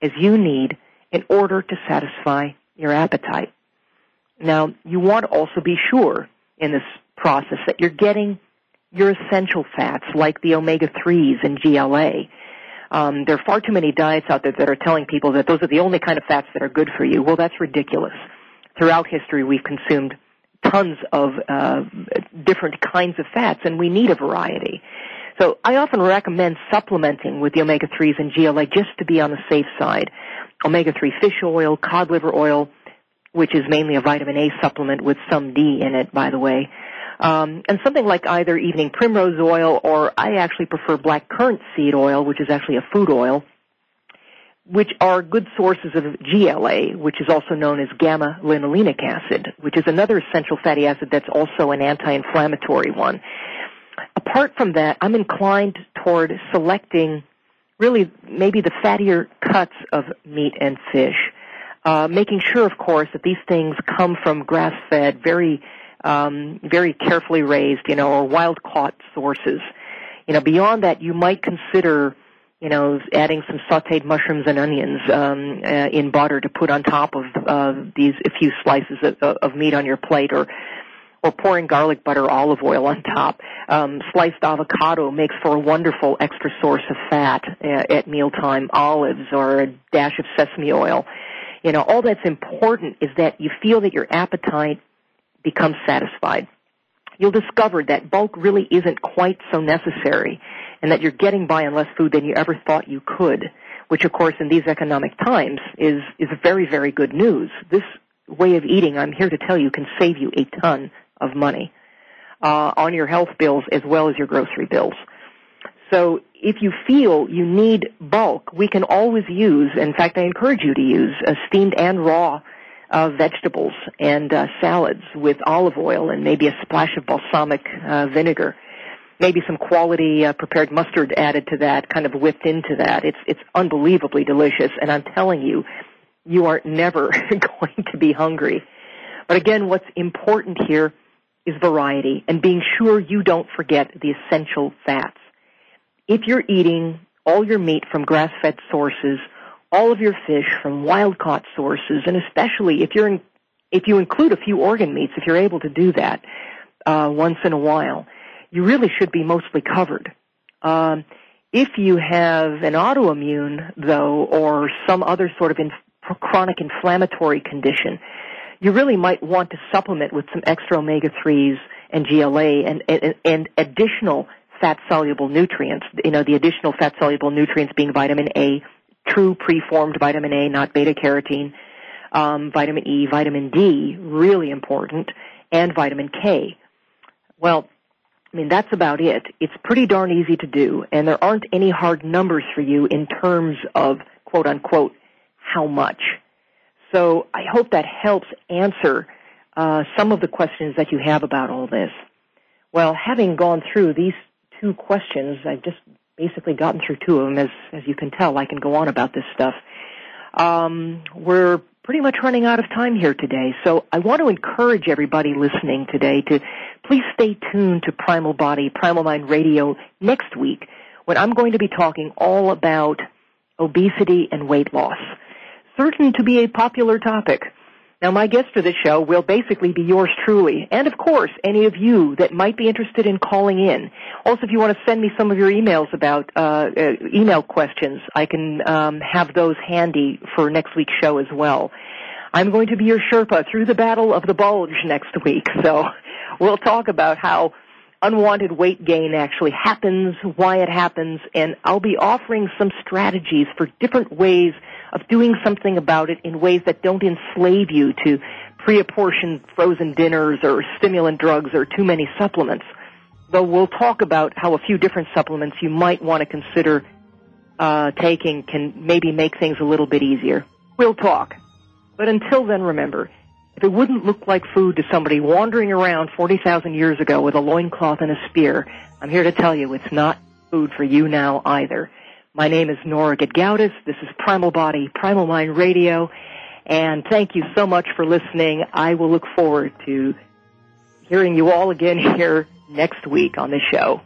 as you need in order to satisfy your appetite. Now, you want to also be sure in this process that you're getting your essential fats like the omega-3s and GLA. Um, there are far too many diets out there that are telling people that those are the only kind of fats that are good for you. Well, that's ridiculous. Throughout history, we've consumed tons of uh, different kinds of fats, and we need a variety. So I often recommend supplementing with the omega-3s and GLA just to be on the safe side. Omega-3 fish oil, cod liver oil, which is mainly a vitamin A supplement with some D in it, by the way. Um, and something like either evening primrose oil or I actually prefer black currant seed oil, which is actually a food oil, which are good sources of GLA, which is also known as gamma linolenic acid, which is another essential fatty acid that's also an anti-inflammatory one. Apart from that, I'm inclined toward selecting really maybe the fattier cuts of meat and fish, uh, making sure, of course, that these things come from grass-fed, very, um, very carefully raised, you know, or wild-caught sources. You know, beyond that, you might consider, you know, adding some sautéed mushrooms and onions um, uh, in butter to put on top of uh, these a few slices of, of meat on your plate, or or pouring garlic butter olive oil on top. Um, sliced avocado makes for a wonderful extra source of fat uh, at mealtime. Olives or a dash of sesame oil. You know, all that's important is that you feel that your appetite becomes satisfied. You'll discover that bulk really isn't quite so necessary and that you're getting by on less food than you ever thought you could, which of course in these economic times is, is very, very good news. This way of eating, I'm here to tell you, can save you a ton of money uh, on your health bills as well as your grocery bills. So if you feel you need bulk, we can always use, in fact, I encourage you to use uh, steamed and raw uh, vegetables and uh, salads with olive oil and maybe a splash of balsamic uh, vinegar. Maybe some quality uh, prepared mustard added to that, kind of whipped into that. It's it's unbelievably delicious, and I'm telling you, you are never (laughs) going to be hungry. But again, what's important here is variety and being sure you don't forget the essential fats. If you're eating all your meat from grass-fed sources, all of your fish from wild-caught sources, and especially if you're in, if you include a few organ meats, if you're able to do that uh, once in a while, you really should be mostly covered. Um, if you have an autoimmune, though, or some other sort of in, chronic inflammatory condition, you really might want to supplement with some extra omega-3s and GLA and, and, and additional fat-soluble nutrients. You know, the additional fat-soluble nutrients being vitamin A, true preformed vitamin A, not beta-carotene, um, vitamin E, vitamin D, really important, and vitamin K. Well, I mean, that's about it. It's pretty darn easy to do, and there aren't any hard numbers for you in terms of quote unquote how much. So I hope that helps answer uh, some of the questions that you have about all this. Well, having gone through these two questions, I've just basically gotten through two of them. As as you can tell, I can go on about this stuff. Um, we're pretty much running out of time here today, so I want to encourage everybody listening today to please stay tuned to Primal Body, Primal Mind Radio next week when I'm going to be talking all about obesity and weight loss certain to be a popular topic. Now, my guest for this show will basically be yours truly, and of course, any of you that might be interested in calling in. Also, if you want to send me some of your emails about uh, uh, email questions, I can um, have those handy for next week's show as well. I'm going to be your Sherpa through the battle of the bulge next week, (laughs) so we'll talk about how unwanted weight gain actually happens, why it happens, and I'll be offering some strategies for different ways of doing something about it in ways that don't enslave you to pre-apportioned frozen dinners or stimulant drugs or too many supplements. Though we'll talk about how a few different supplements you might want to consider uh, taking can maybe make things a little bit easier. We'll talk. But until then, remember, if it wouldn't look like food to somebody wandering around 40,000 years ago with a loincloth and a spear, I'm here to tell you it's not food for you now either. My name is Nora Gedgaudas. This is Primal Body, Primal Mind Radio, and thank you so much for listening. I will look forward to hearing you all again (laughs) here next week on the show.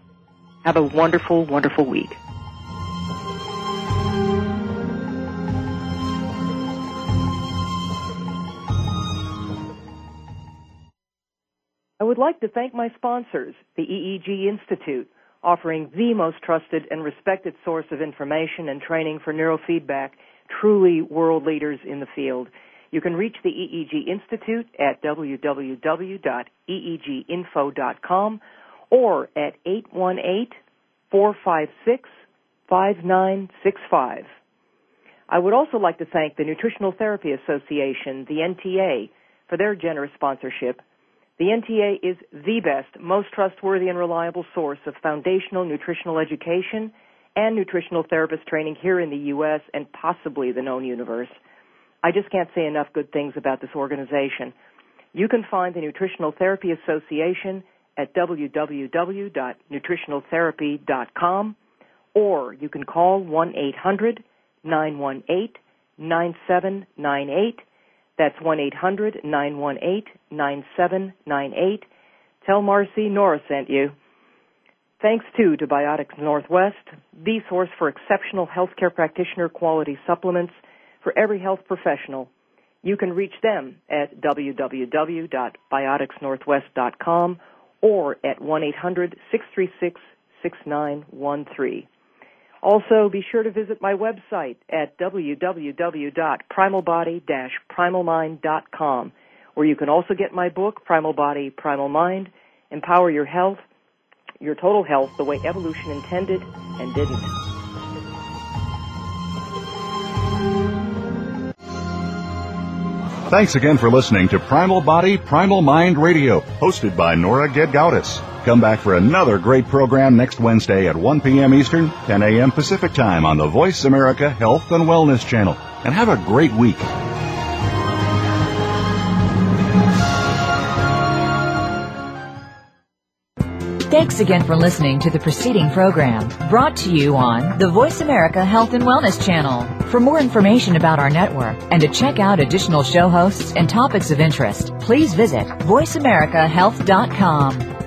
Have a wonderful, wonderful week. I would like to thank my sponsors, the EEG Institute, offering the most trusted and respected source of information and training for neurofeedback, truly world leaders in the field. You can reach the EEG Institute at www.eeginfo.com or at 818-456-5965. I would also like to thank the Nutritional Therapy Association, the NTA, for their generous sponsorship the NTA is the best, most trustworthy and reliable source of foundational nutritional education and nutritional therapist training here in the U.S. and possibly the known universe. I just can't say enough good things about this organization. You can find the Nutritional Therapy Association at www.nutritionaltherapy.com or you can call 1-800-918-9798 that's 1-800-918-9798. Tell Marcy Nora sent you. Thanks too to Biotics Northwest, the source for exceptional healthcare practitioner quality supplements for every health professional. You can reach them at www.bioticsnorthwest.com or at 1-800-636-6913. Also, be sure to visit my website at www.primalbody-primalmind.com, where you can also get my book, Primal Body, Primal Mind, Empower Your Health, Your Total Health the way evolution intended and didn't. Thanks again for listening to Primal Body, Primal Mind Radio, hosted by Nora Gedgaudas. Come back for another great program next Wednesday at 1 p.m. Eastern, 10 a.m. Pacific Time on the Voice America Health and Wellness Channel. And have a great week. Thanks again for listening to the preceding program brought to you on the Voice America Health and Wellness Channel. For more information about our network and to check out additional show hosts and topics of interest, please visit voiceamericahealth.com.